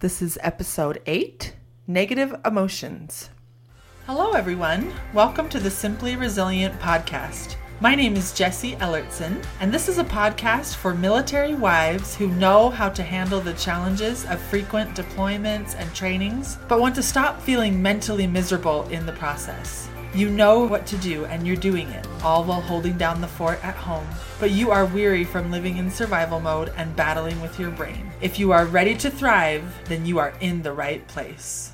This is episode 8 Negative Emotions. Hello, everyone. Welcome to the Simply Resilient podcast. My name is Jessie Ellertson, and this is a podcast for military wives who know how to handle the challenges of frequent deployments and trainings, but want to stop feeling mentally miserable in the process. You know what to do and you're doing it, all while holding down the fort at home. But you are weary from living in survival mode and battling with your brain. If you are ready to thrive, then you are in the right place.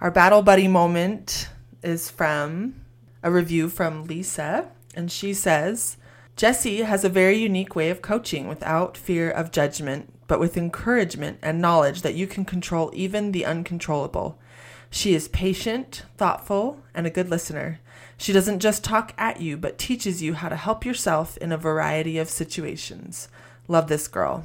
Our battle buddy moment is from a review from Lisa, and she says, Jessie has a very unique way of coaching without fear of judgment, but with encouragement and knowledge that you can control even the uncontrollable. She is patient, thoughtful, and a good listener. She doesn't just talk at you, but teaches you how to help yourself in a variety of situations. Love this girl.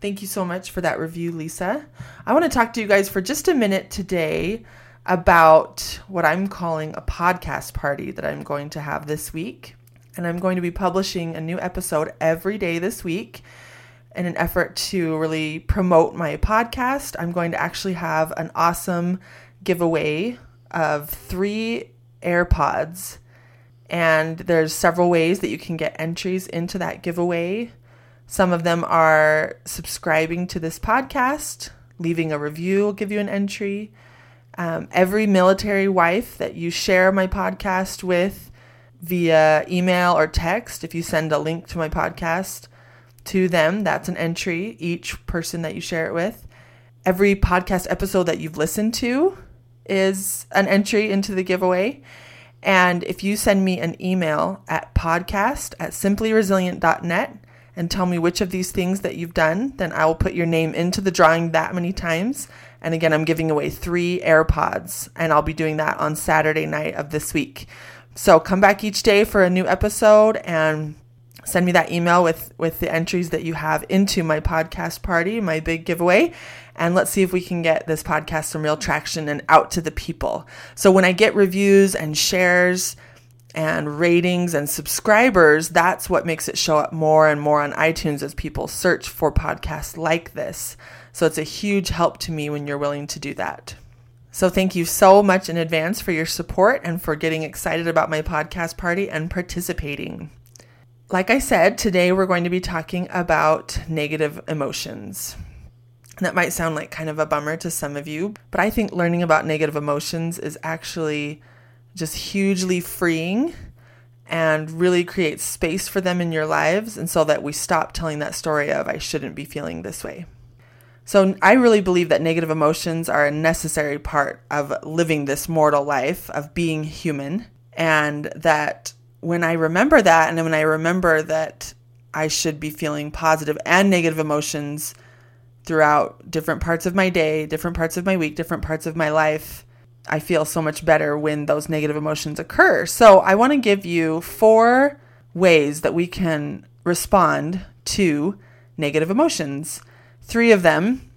Thank you so much for that review, Lisa. I want to talk to you guys for just a minute today about what I'm calling a podcast party that I'm going to have this week. And I'm going to be publishing a new episode every day this week in an effort to really promote my podcast. I'm going to actually have an awesome giveaway of three AirPods. And there's several ways that you can get entries into that giveaway. Some of them are subscribing to this podcast, leaving a review will give you an entry. Um, every military wife that you share my podcast with via email or text, if you send a link to my podcast to them, that's an entry, each person that you share it with. Every podcast episode that you've listened to, is an entry into the giveaway. And if you send me an email at podcast at simplyresilient.net and tell me which of these things that you've done, then I will put your name into the drawing that many times. And again, I'm giving away three AirPods, and I'll be doing that on Saturday night of this week. So come back each day for a new episode and send me that email with with the entries that you have into my podcast party, my big giveaway, and let's see if we can get this podcast some real traction and out to the people. So when I get reviews and shares and ratings and subscribers, that's what makes it show up more and more on iTunes as people search for podcasts like this. So it's a huge help to me when you're willing to do that. So thank you so much in advance for your support and for getting excited about my podcast party and participating. Like I said, today we're going to be talking about negative emotions. And That might sound like kind of a bummer to some of you, but I think learning about negative emotions is actually just hugely freeing and really creates space for them in your lives, and so that we stop telling that story of I shouldn't be feeling this way. So, I really believe that negative emotions are a necessary part of living this mortal life, of being human, and that when I remember that, and when I remember that I should be feeling positive and negative emotions throughout different parts of my day, different parts of my week, different parts of my life, I feel so much better when those negative emotions occur. So, I want to give you four ways that we can respond to negative emotions. Three of them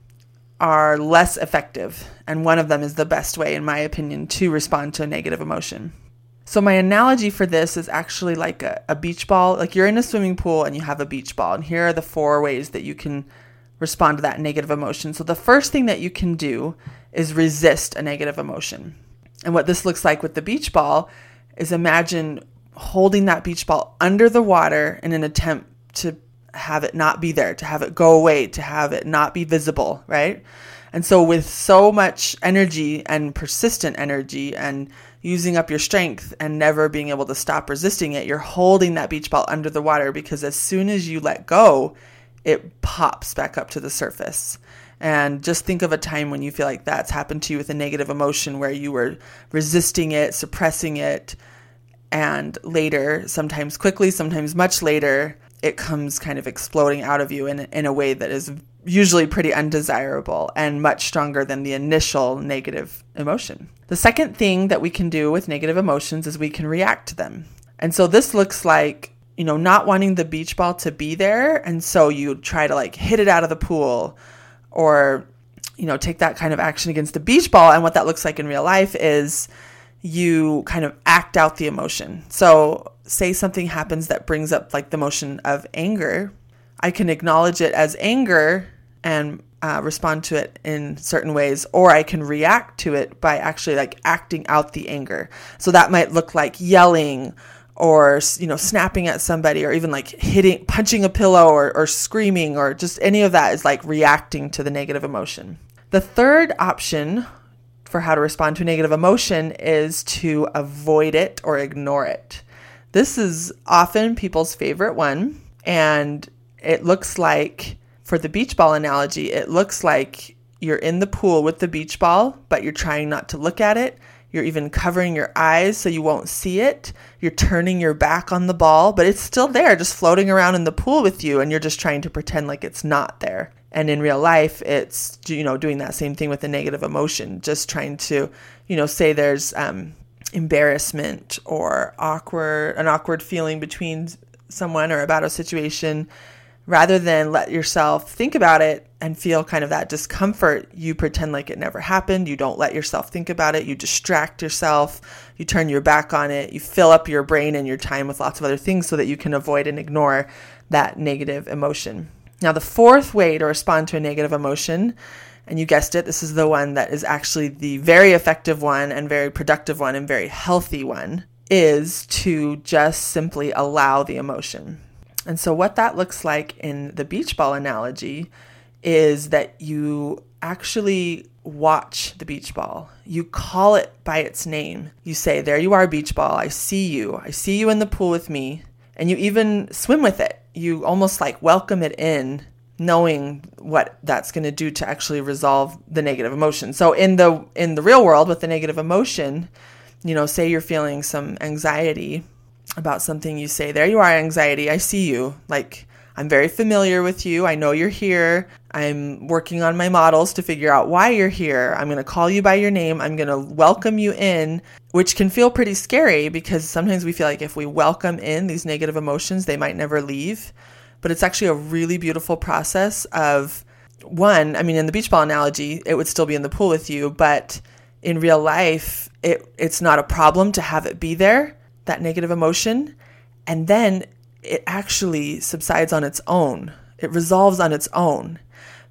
are less effective, and one of them is the best way, in my opinion, to respond to a negative emotion. So my analogy for this is actually like a, a, beach ball. Like you're in a swimming pool and you have a beach ball, and here are the four ways that you can respond to that negative emotion. So the first thing that you can do is resist a negative emotion. And what this looks like with the beach ball is imagine holding that beach ball under the water in an attempt to have it not be there, to have it go away, to have it not be visible, right? And so with so much energy and persistent energy and using up your strength and never being able to stop resisting it, you're holding that beach ball under the water because as soon as you let go, it pops back up to the surface. And just think of a time when you feel like that's happened to you with a negative emotion where you were resisting it, suppressing it, and later, sometimes quickly, sometimes much later, it comes kind of exploding out of you in, in a way that is usually pretty undesirable and much stronger than the initial negative emotion. The second thing that we can do with negative emotions is we can react to them. And so this looks like, you know, not wanting the beach ball to be there. And so you try to like hit it out of the pool or, you know, take that kind of action against the beach ball. And what that looks like in real life is you kind of act out the emotion. So, say something happens that brings up like the emotion of anger. I can acknowledge it as anger and uh, respond to it in certain ways, or I can react to it by actually like acting out the anger. So that might look like yelling or you know snapping at somebody or even like hitting punching a pillow or, or screaming or just any of that is like reacting to the negative emotion the third option for how to respond to a negative emotion is to avoid it or ignore it this is often people's favorite one and it looks like for the beach ball analogy, it looks like you're in the pool with the beach ball, but you're trying not to look at it. You're even covering your eyes so you won't see it. You're turning your back on the ball, but it's still there, just floating around in the pool with you, and you're just trying to pretend like it's not there. And in real life, it's you know doing that same thing with a negative emotion, just trying to you know say there's um, embarrassment or awkward an awkward feeling between someone or about a situation rather than let yourself think about it and feel kind of that discomfort, you pretend like it never happened. You don't let yourself think about it. You distract yourself. You turn your back on it. You fill up your brain and your time with lots of other things so that you can avoid and ignore that negative emotion. Now, the fourth way to respond to a negative emotion, and you guessed it, this is the one that is actually the very effective one and very productive one and very healthy one, is to just simply allow the emotion. And so, what that looks like in the beach ball analogy is that you actually watch the beach ball. You call it by its name. You say, There you are, beach ball. I see you. I see you in the pool with me. And you even swim with it. You almost like welcome it in, knowing what that's going to do to actually resolve the negative emotion. So in the in the real world with the negative emotion, you know, say you're feeling some anxiety about something you say, There you are, anxiety. I see you. Like, I'm very familiar with you. I know you're here. I'm working on my models to figure out why you're here. I'm going to call you by your name. I'm going to welcome you in, which can feel pretty scary because sometimes we feel like if we welcome in these negative emotions, they might never leave. But it's actually a really beautiful process of one, I mean, in the beach ball analogy, it would still be in the pool with you, but in real life, it, it's not a problem to have it be there that negative emotion, and then it actually subsides on its own. It resolves on its own.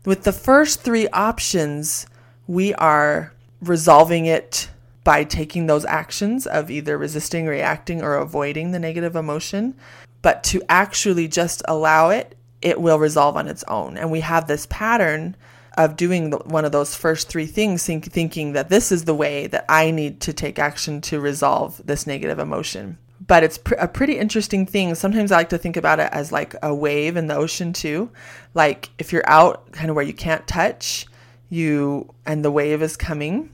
With the first three options, we are resolving it by taking those actions of either resisting, reacting, or avoiding the negative emotion. But to actually just allow it, it will resolve on its own. And we have this pattern of doing the, one of those first three things, think, thinking that this is the way that I need to take action to resolve this negative emotion. But it's pr- a pretty interesting thing. Sometimes I like to think about it as like a wave in the ocean too. Like if you're out kind of where you can't touch, you and the wave is coming.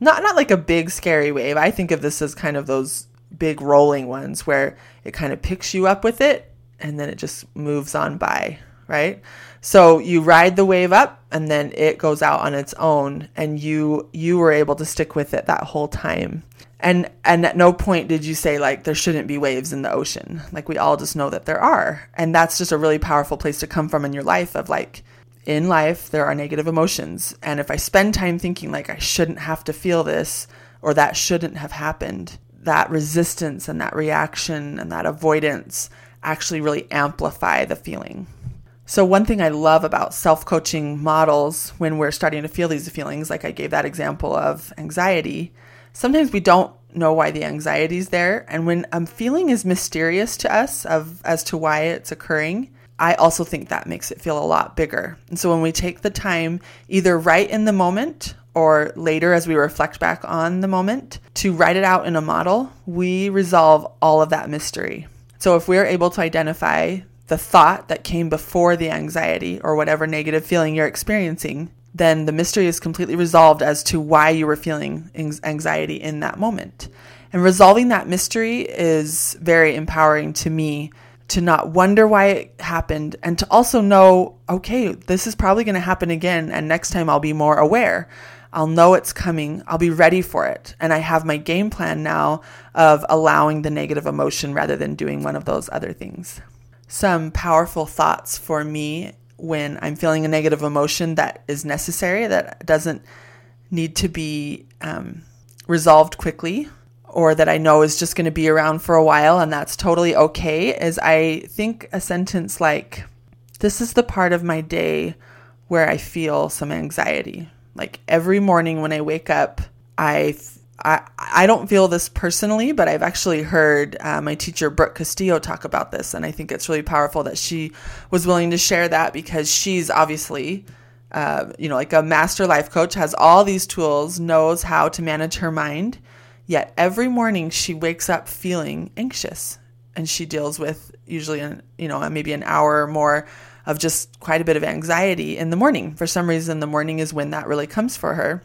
Not not like a big scary wave. I think of this as kind of those big rolling ones where it kind of picks you up with it and then it just moves on by, right? So you ride the wave up and then it goes out on its own and you you were able to stick with it that whole time. And and at no point did you say like there shouldn't be waves in the ocean. Like we all just know that there are. And that's just a really powerful place to come from in your life of like in life there are negative emotions and if I spend time thinking like I shouldn't have to feel this or that shouldn't have happened, that resistance and that reaction and that avoidance actually really amplify the feeling. So, one thing I love about self coaching models when we're starting to feel these feelings, like I gave that example of anxiety, sometimes we don't know why the anxiety is there. And when a feeling is mysterious to us of as to why it's occurring, I also think that makes it feel a lot bigger. And so when we take the time, either right in the moment or later as we reflect back on the moment, to write it out in a model, we resolve all of that mystery. So if we're able to identify the thought that came before the anxiety or whatever negative feeling you're experiencing, then the mystery is completely resolved as to why you were feeling anxiety in that moment. And resolving that mystery is very empowering to me to not wonder why it happened and to also know, okay, this is probably going to happen again. And next time I'll be more aware. I'll know it's coming. I'll be ready for it. And I have my game plan now of allowing the negative emotion rather than doing one of those other things some powerful thoughts for me when I'm feeling a negative emotion that is necessary, that doesn't need to be um, resolved quickly, or that I know is just going to be around for a while and that's totally okay, is I think a sentence like, This is the part of my day where I feel some anxiety. Like every morning when I wake up, I I, I don't feel this personally, but I've actually heard uh, my teacher, Brooke Castillo, talk about this. And I think it's really powerful that she was willing to share that because she's obviously, uh, you know, like a master life coach, has all these tools, knows how to manage her mind. Yet every morning she wakes up feeling anxious and she deals with usually, an, you know, maybe an hour or more of just quite a bit of anxiety in the morning. For some reason, the morning is when that really comes for her.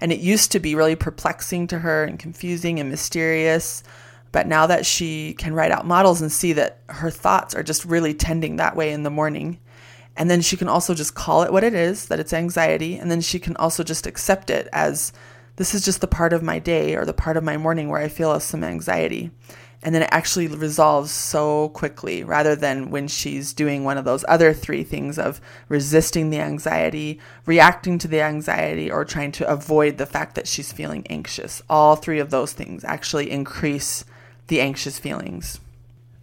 And it used to be really perplexing to her and confusing and mysterious. But now that she can write out models and see that her thoughts are just really tending that way in the morning, and then she can also just call it what it is, that it's anxiety, and then she can also just accept it as this is just the part of my day or the part of my morning where I feel some anxiety and then it actually resolves so quickly rather than when she's doing one of those other three things of resisting the anxiety, reacting to the anxiety, or trying to avoid the fact that she's feeling anxious. All three of those things actually increase the anxious feelings.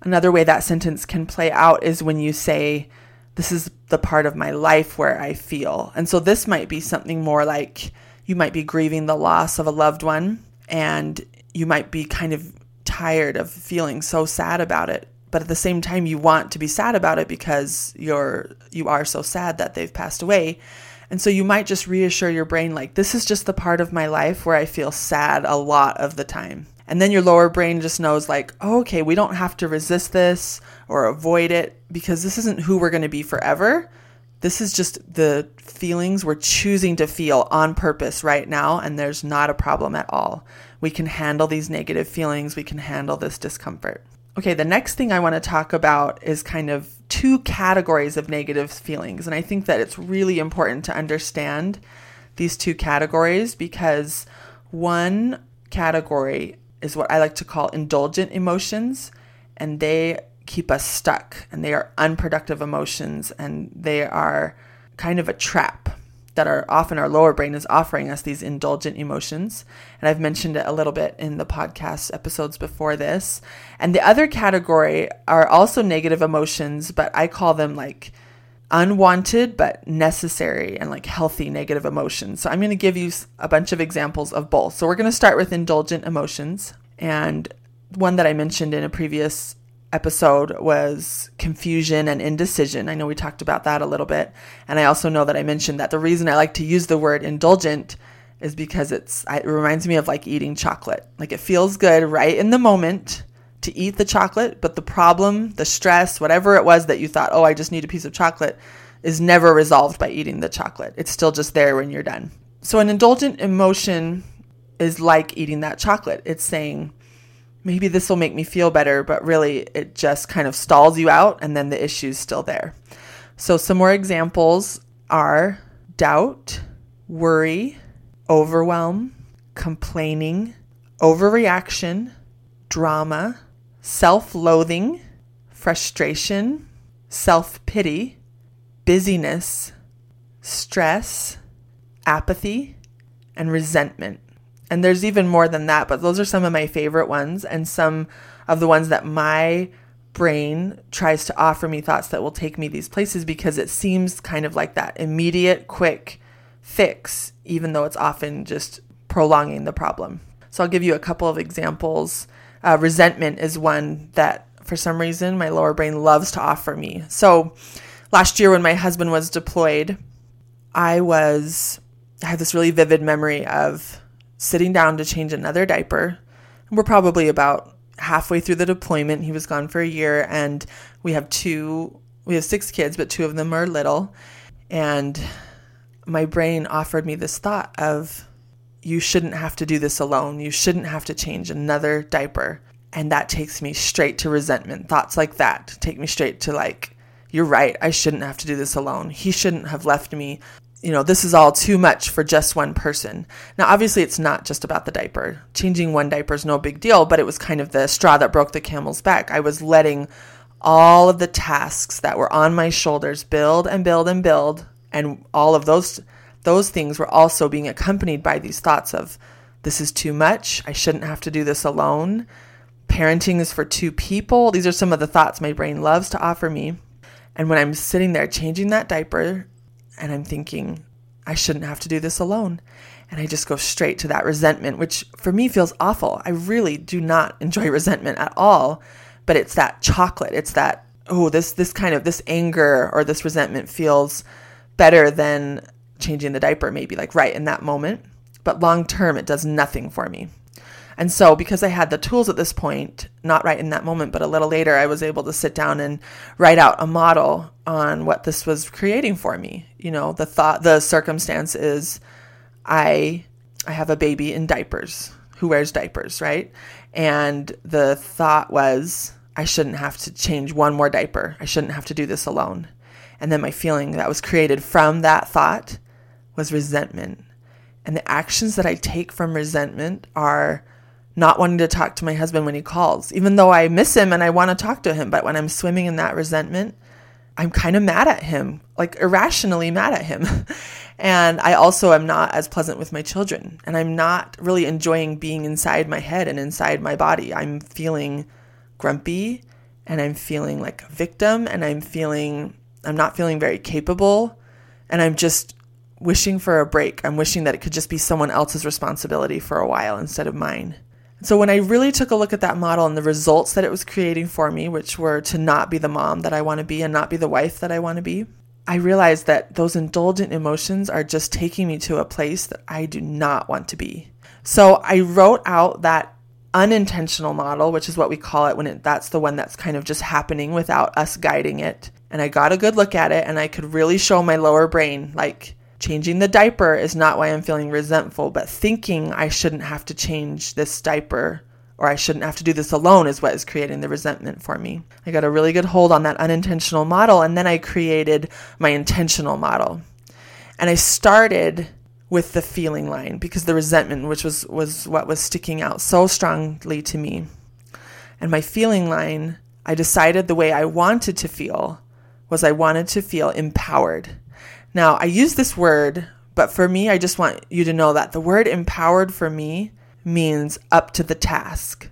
Another way that sentence can play out is when you say, This is the part of my life where I feel. And so this might be something more like you might be grieving the loss of a loved one and you might be kind of tired of feeling so sad about it but at the same time you want to be sad about it because you're you are so sad that they've passed away. And so you might just reassure your brain like this is just the part of my life where i feel sad a lot of the time. And then your lower brain just knows like oh, okay we don't have to resist this or avoid it because this isn't who we're going to be forever. This is just the feelings we're choosing to feel on purpose right now, and there's not a problem at all. We can handle these negative feelings, we can handle this discomfort. Okay, the next thing I want to talk about is kind of two categories of negative feelings. And I think that it's really important to understand these two categories because one category is what I like to call indulgent emotions, and they keep us stuck and they are unproductive emotions and they are kind of a trap that are often our lower brain is offering us these indulgent emotions. And I've mentioned it a little bit in the podcast episodes before this. And the other category are also negative emotions, but I call them like unwanted but necessary and like healthy negative emotions. So I'm going to give you a bunch of examples of both. So we're going to start with indulgent emotions. And one that I mentioned in a previous episode was confusion and indecision. I know we talked about that a little bit. And I also know that I mentioned that the reason I like to use the word indulgent is because it's it reminds me of like eating chocolate. Like it feels good right in the moment to eat the chocolate, but the problem, the stress, whatever it was that you thought, "Oh, I just need a piece of chocolate," is never resolved by eating the chocolate. It's still just there when you're done. So an indulgent emotion is like eating that chocolate. It's saying, maybe this will make me feel better, but really it just kind of stalls you out and then the issue's still there. So, some more examples are doubt, worry, overwhelm, complaining, overreaction, drama, self loathing, frustration, self pity, busyness, stress, apathy, and resentment. And there's even more than that, but those are some of my favorite ones and some of the ones that my brain tries to offer me thoughts that will take me these places because it seems kind of like that immediate, quick fix, even though it's often just prolonging the problem. So I'll give you a couple of examples. Uh, resentment is one that, for some reason, my lower brain loves to offer me. So last year, when my husband was deployed, I was, I have this really vivid memory of sitting down to change another diaper. We're probably about halfway through the deployment. He was gone for a year, and we have two, we have six kids, but two of them are little. And my brain offered me this thought of, you shouldn't have to do this alone. You shouldn't have to change another diaper. And that takes me straight to resentment. Thoughts like that take me straight to like, you're right. I shouldn't have to do this alone. He shouldn't have left me you know, this is all too much for just one person. Now, obviously, it's not just about the diaper. Changing one diaper is no big deal, but it was kind of the straw that broke the camel's back. I was letting all of the tasks that were on my shoulders build and build and build, and all of those those things were also being accompanied by these thoughts of this is too much. I shouldn't have to do this alone. Parenting is for two people. These are some of the thoughts my brain loves to offer me. And when I'm sitting there changing that diaper, and I'm thinking, I shouldn't have to do this alone. And I just go straight to that resentment, which for me feels awful. I really do not enjoy resentment at all, but it's that chocolate. It's that, oh, this, this kind of, this anger or this resentment feels better than changing the diaper, maybe like right in that moment. But long term, it does nothing for me. And so, because I had the tools at this point, not right in that moment, but a little later, I was able to sit down and write out a model on what this was creating for me. You know, the thought, the circumstance is I, I have a baby in diapers who wears diapers, right? And the thought was, I shouldn't have to change one more diaper. I shouldn't have to do this alone. And then my feeling that was created from that thought was resentment. And the actions that I take from resentment are not wanting to talk to my husband when he calls, even though I miss him and I want to talk to him. But when I'm swimming in that resentment, I'm kind of mad at him, like irrationally mad at him. and I also am not as pleasant with my children. And I'm not really enjoying being inside my head and inside my body. I'm feeling grumpy and I'm feeling like a victim and I'm feeling, I'm not feeling very capable. And I'm just wishing for a break. I'm wishing that it could just be someone else's responsibility for a while instead of mine. So when I really took a look at that model and the results that it was creating for me, which were to not be the mom that I want to be and not be the wife that I want to be, I realized that those indulgent emotions are just taking me to a place that I do not want to be. So I wrote out that unintentional model, which is what we call it when it, that's the one that's kind of just happening without us guiding it. And I got a good look at it and I could really show my lower brain like Changing the diaper is not why I'm feeling resentful, but thinking I shouldn't have to change this diaper or I shouldn't have to do this alone is what is creating the resentment for me. I got a really good hold on that unintentional model, and then I created my intentional model. And I started with the feeling line because the resentment, which was, was what was sticking out so strongly to me. And my feeling line, I decided the way I wanted to feel was I wanted to feel empowered. Now, I use this word, but for me, I just want you to know that the word empowered for me means up to the task.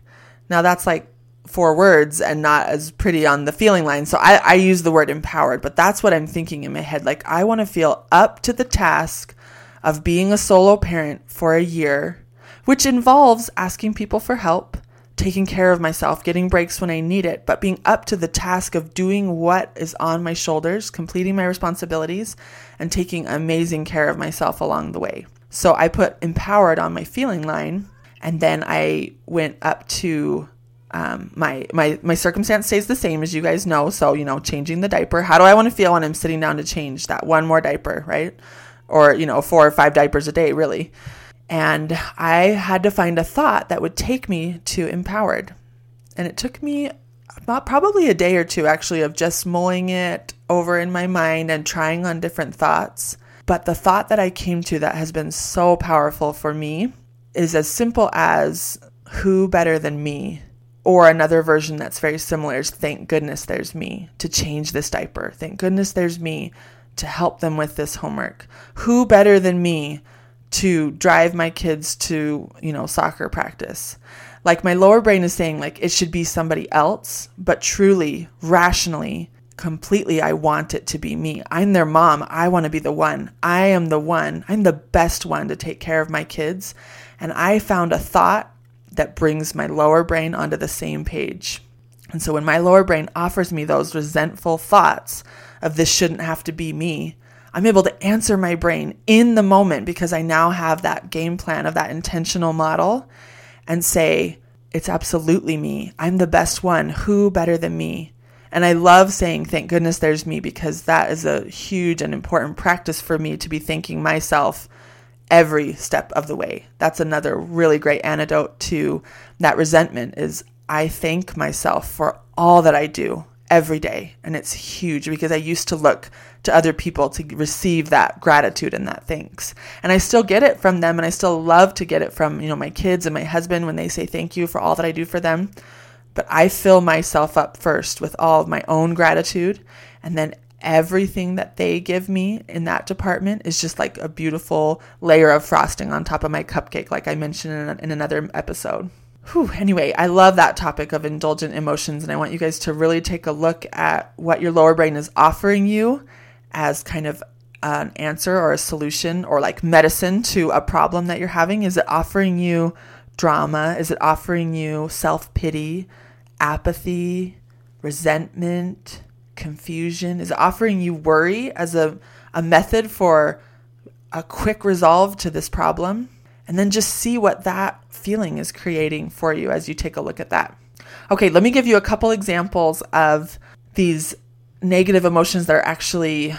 Now, that's like four words and not as pretty on the feeling line. So I, I use the word empowered, but that's what I'm thinking in my head. Like, I want to feel up to the task of being a solo parent for a year, which involves asking people for help, taking care of myself, getting breaks when I need it, but being up to the task of doing what is on my shoulders, completing my responsibilities, and taking amazing care of myself along the way. So I put empowered on my feeling line, and then I went up to um, my my my circumstance stays the same as you guys know. So you know, changing the diaper. How do I want to feel when I'm sitting down to change that one more diaper, right? Or you know, four or five diapers a day, really. And I had to find a thought that would take me to empowered. And it took me probably a day or two actually of just mulling it over in my mind and trying on different thoughts. But the thought that I came to that has been so powerful for me is as simple as who better than me? Or another version that's very similar is thank goodness there's me to change this diaper. Thank goodness there's me to help them with this homework. Who better than me to drive my kids to, you know, soccer practice. Like my lower brain is saying like it should be somebody else, but truly, rationally, completely I want it to be me. I'm their mom. I want to be the one. I am the one. I'm the best one to take care of my kids. And I found a thought that brings my lower brain onto the same page. And so when my lower brain offers me those resentful thoughts of this shouldn't have to be me, I'm able to answer my brain in the moment because I now have that game plan of that intentional model and say, it's absolutely me. I'm the best one. Who better than me? And I love saying, thank goodness there's me because that is a huge and important practice for me to be thanking myself every step of the way. That's another really great antidote to that resentment is I thank myself for all that I do every day. And it's huge because I used to look to other people to receive that gratitude and that thanks. And I still get it from them and I still love to get it from, you know, my kids and my husband when they say thank you for all that I do for them. But I fill myself up first with all of my own gratitude and then everything that they give me in that department is just like a beautiful layer of frosting on top of my cupcake like I mentioned in, in another episode. Whew, anyway, I love that topic of indulgent emotions, and I want you guys to really take a look at what your lower brain is offering you as kind of an answer or a solution or like medicine to a problem that you're having? Is it offering you drama? Is it offering you self pity, apathy, resentment, confusion? Is it offering you worry as a, a method for a quick resolve to this problem? And then just see what that feeling is creating for you as you take a look at that. Okay, let me give you a couple examples of these negative emotions that are actually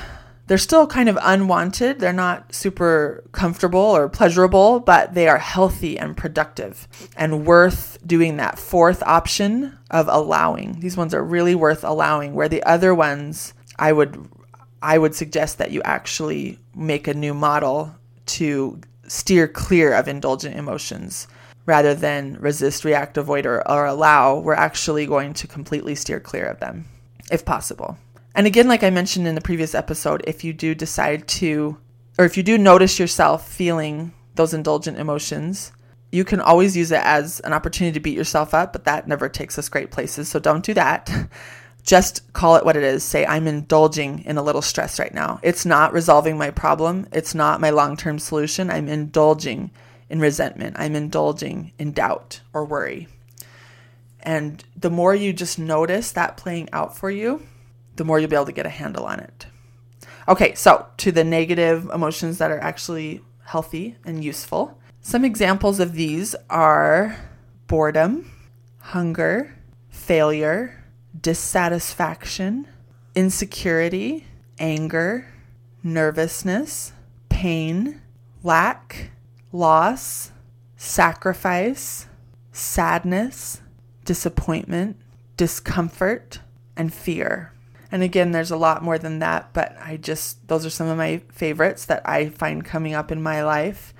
they're still kind of unwanted. They're not super comfortable or pleasurable, but they are healthy and productive and worth doing that fourth option of allowing. These ones are really worth allowing where the other ones I would I would suggest that you actually make a new model to steer clear of indulgent emotions rather than resist, react, avoid, or, or allow. We're actually going to completely steer clear of them if possible. And again, like I mentioned in the previous episode, if you do decide to, or if you do notice yourself feeling those indulgent emotions, you can always use it as an opportunity to beat yourself up, but that never takes us great places. So don't do that. Just call it what it is. Say, I'm indulging in a little stress right now. It's not resolving my problem. It's not my long term solution. I'm indulging in resentment. I'm indulging in doubt or worry. And the more you just notice that playing out for you, the more you'll be able to get a handle on it. Okay, so to the negative emotions that are actually healthy and useful. Some examples of these are boredom, hunger, failure, dissatisfaction, insecurity, anger, nervousness, pain, lack, loss, sacrifice, sadness, disappointment, discomfort, and fear. And again, there's a lot more than that, but I just, those are some of my favorites that I find coming up in my life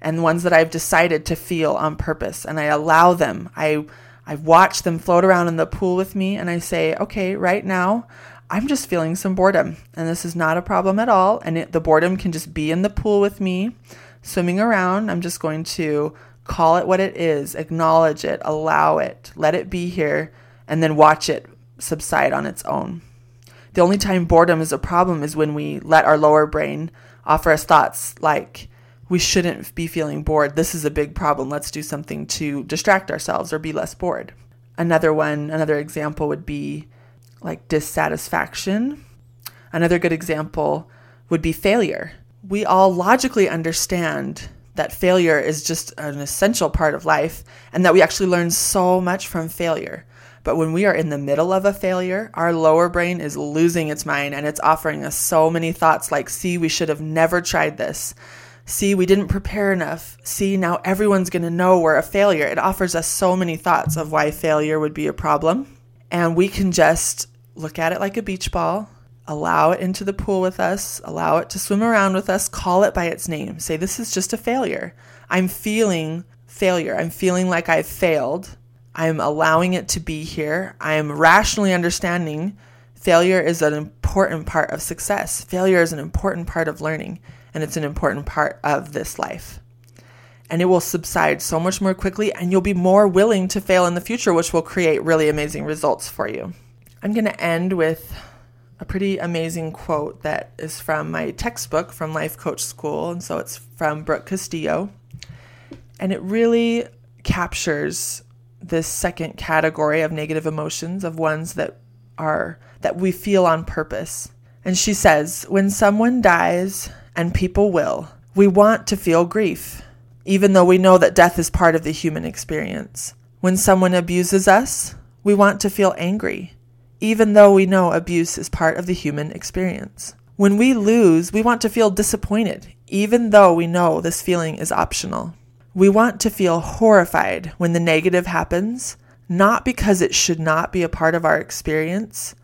and ones that I've decided to feel on purpose. And I allow them. I, I watch them float around in the pool with me and I say, okay, right now, I'm just feeling some boredom. And this is not a problem at all. And it, the boredom can just be in the pool with me, swimming around. I'm just going to call it what it is, acknowledge it, allow it, let it be here, and then watch it subside on its own. The only time boredom is a problem is when we let our lower brain offer us thoughts like, we shouldn't be feeling bored. This is a big problem. Let's do something to distract ourselves or be less bored. Another one, another example would be like dissatisfaction. Another good example would be failure. We all logically understand that failure is just an essential part of life and that we actually learn so much from failure. But when we are in the middle of a failure, our lower brain is losing its mind and it's offering us so many thoughts like, see, we should have never tried this. See, we didn't prepare enough. See, now everyone's going to know we're a failure. It offers us so many thoughts of why failure would be a problem. And we can just look at it like a beach ball, allow it into the pool with us, allow it to swim around with us, call it by its name. Say, this is just a failure. I'm feeling failure. I'm feeling like I've failed. I'm allowing it to be here. I'm rationally understanding failure is an important part of success. Failure is an important part of learning, and it's an important part of this life. And it will subside so much more quickly, and you'll be more willing to fail in the future, which will create really amazing results for you. I'm going to end with a pretty amazing quote that is from my textbook from Life Coach School. And so it's from Brooke Castillo. And it really captures this second category of negative emotions of ones that are that we feel on purpose. And she says, when someone dies, and people will, we want to feel grief, even though we know that death is part of the human experience. When someone abuses us, we want to feel angry, even though we know abuse is part of the human experience. When we lose, we want to feel disappointed, even though we know this feeling is optional. We want to feel horrified when the negative happens, not because it should not be a part of our experience,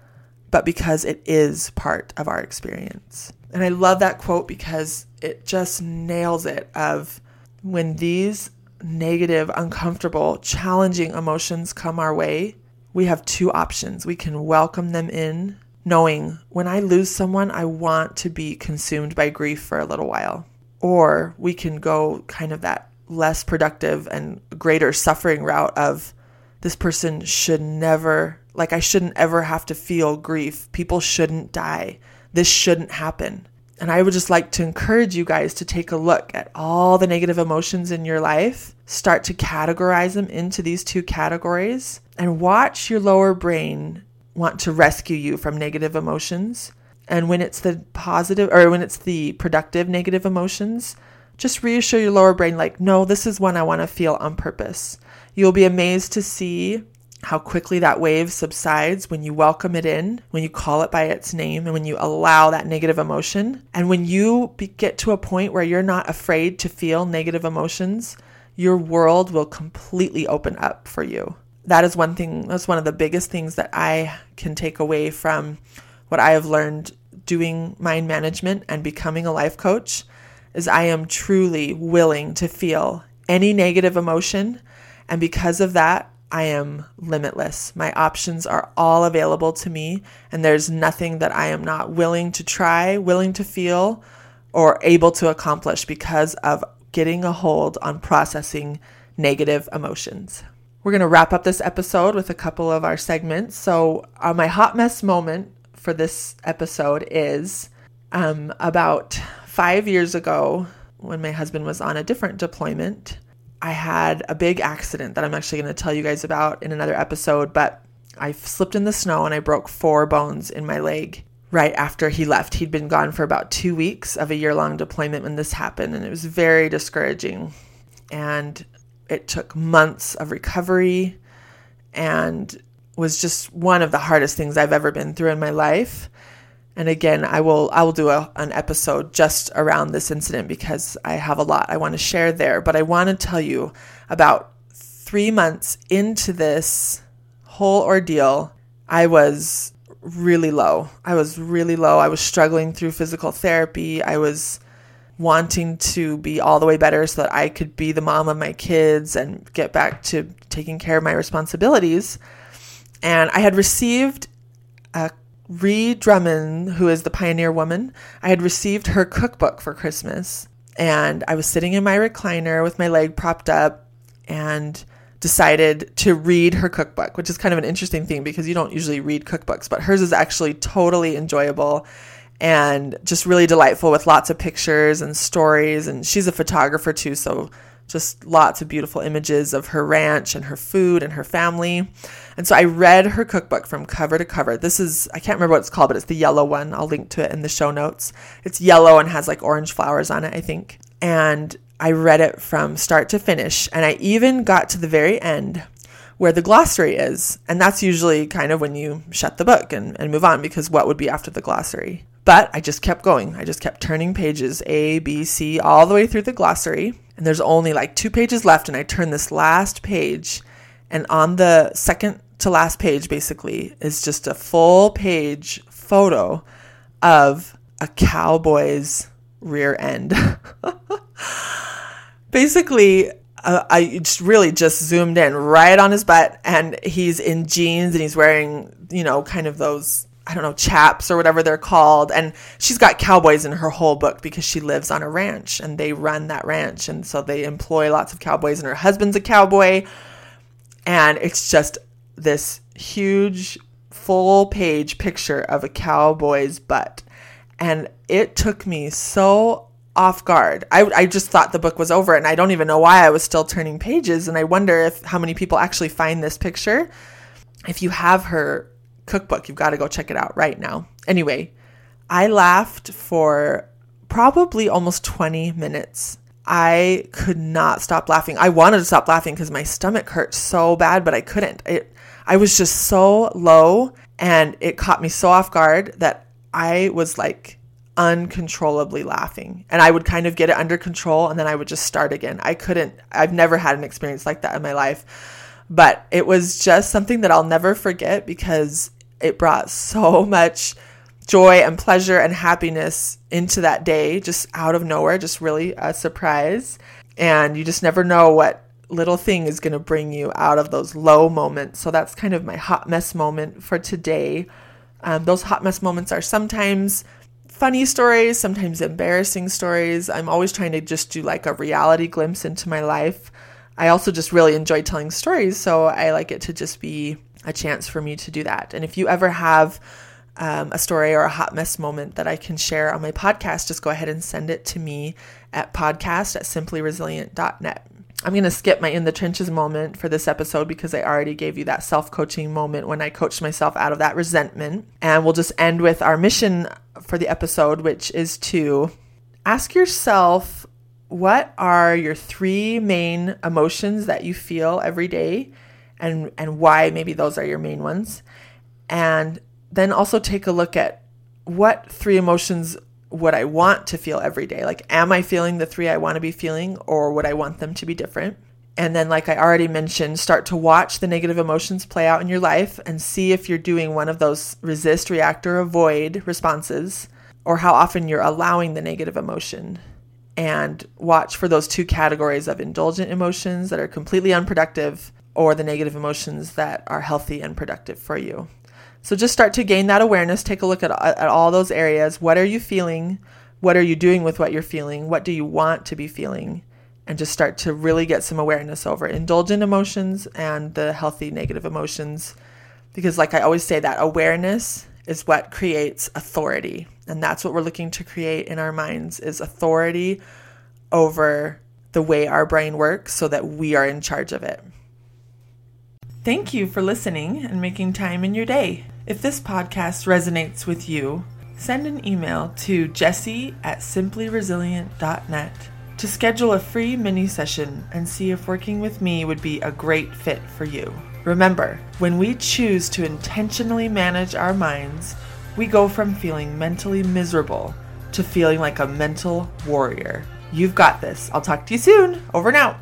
but because it is part of our experience. And I love that quote because it just nails it of when these negative, uncomfortable, challenging emotions come our way, we have two options. We can welcome them in, knowing when I lose someone, I want to be consumed by grief for a little while. Or we can go kind of that less productive and greater suffering route of this person should never like I shouldn't ever have to feel grief. People shouldn't die. This shouldn't happen. And I would just like to encourage you guys to take a look at all the negative emotions in your life, start to categorize them into these two categories, and watch your lower brain want to rescue you from negative emotions. And when it's the positive or when it's the productive negative emotions, just reassure your lower brain, like, no, this is one I want to feel on purpose. You'll be amazed to see how quickly that wave subsides when you welcome it in, when you call it by its name, and when you allow that negative emotion. And when you be- get to a point where you're not afraid to feel negative emotions, your world will completely open up for you. That is one thing, that's one of the biggest things that I can take away from what I have learned doing mind management and becoming a life coach is I am truly willing to feel any negative emotion. And because of that, I am limitless. My options are all available to me, and there's nothing that I am not willing to try, willing to feel, or able to accomplish because of getting a hold on processing negative emotions. We're going to wrap up this episode with a couple of our segments. So, uh, my hot mess moment for this episode is um, about five years ago when my husband was on a different deployment. I had a big accident that I'm actually going to tell you guys about in another episode, but I slipped in the snow and I broke four bones in my leg right after he left. He'd been gone for about two weeks of a year long deployment when this happened, and it was very discouraging. And it took months of recovery and was just one of the hardest things I've ever been through in my life. And again, I will I will do a, an episode just around this incident because I have a lot I want to share there. But I want to tell you about three months into this whole ordeal, I was really low. I was really low. I was struggling through physical therapy. I was wanting to be all the way better so that I could be the mom of my kids and get back to taking care of my responsibilities. And I had received a Ree Drummond, who is the pioneer woman, I had received her cookbook for Christmas. And I was sitting in my recliner with my leg propped up and decided to read her cookbook, which is kind of an interesting thing because you don't usually read cookbooks, but hers is actually totally enjoyable and just really delightful with lots of pictures and stories. And she's a photographer too, so just lots of beautiful images of her ranch and her food and her family. And so I read her cookbook from cover to cover. This is, I can't remember what it's called, but it's the yellow one. I'll link to it in the show notes. It's yellow and has like orange flowers on it, I think. And I read it from start to finish. And I even got to the very end where the glossary is. And that's usually kind of when you shut the book and, and move on because what would be after the glossary? But I just kept going. I just kept turning pages A, B, C, all the way through the glossary. And there's only like two pages left. And I turn this last page. And on the second to last page basically is just a full page photo of a cowboy's rear end. basically, uh, I just really just zoomed in right on his butt, and he's in jeans and he's wearing, you know, kind of those, I don't know, chaps or whatever they're called. And she's got cowboys in her whole book because she lives on a ranch and they run that ranch. And so they employ lots of cowboys, and her husband's a cowboy. And it's just this huge full page picture of a cowboy's butt. And it took me so off guard. I, I just thought the book was over and I don't even know why I was still turning pages. And I wonder if how many people actually find this picture. If you have her cookbook, you've got to go check it out right now. Anyway, I laughed for probably almost 20 minutes. I could not stop laughing. I wanted to stop laughing because my stomach hurt so bad, but I couldn't. It I was just so low and it caught me so off guard that I was like uncontrollably laughing. And I would kind of get it under control and then I would just start again. I couldn't, I've never had an experience like that in my life. But it was just something that I'll never forget because it brought so much joy and pleasure and happiness into that day, just out of nowhere, just really a surprise. And you just never know what little thing is going to bring you out of those low moments. So that's kind of my hot mess moment for today. Um, those hot mess moments are sometimes funny stories, sometimes embarrassing stories. I'm always trying to just do like a reality glimpse into my life. I also just really enjoy telling stories, so I like it to just be a chance for me to do that. And if you ever have um, a story or a hot mess moment that I can share on my podcast, just go ahead and send it to me at podcast at simplyresilient.net. I'm going to skip my in the trenches moment for this episode because I already gave you that self coaching moment when I coached myself out of that resentment. And we'll just end with our mission for the episode, which is to ask yourself what are your three main emotions that you feel every day and, and why maybe those are your main ones. And then also take a look at what three emotions would I want to feel every day? Like, am I feeling the three I want to be feeling, or would I want them to be different? And then, like I already mentioned, start to watch the negative emotions play out in your life and see if you're doing one of those resist, react, or avoid responses, or how often you're allowing the negative emotion. And watch for those two categories of indulgent emotions that are completely unproductive or the negative emotions that are healthy and productive for you. So just start to gain that awareness. Take a look at, at all those areas. What are you feeling? What are you doing with what you're feeling? What do you want to be feeling? And just start to really get some awareness over indulgent emotions and the healthy negative emotions. Because, like I always say, that awareness is what creates authority. And that's what we're looking to create in our minds is authority over the way our brain works so that we are in charge of it. Thank you for listening and making time in your day. If this podcast resonates with you, send an email to jessie at simplyresilient.net to schedule a free mini session and see if working with me would be a great fit for you. Remember, when we choose to intentionally manage our minds, we go from feeling mentally miserable to feeling like a mental warrior. You've got this. I'll talk to you soon. Over and out.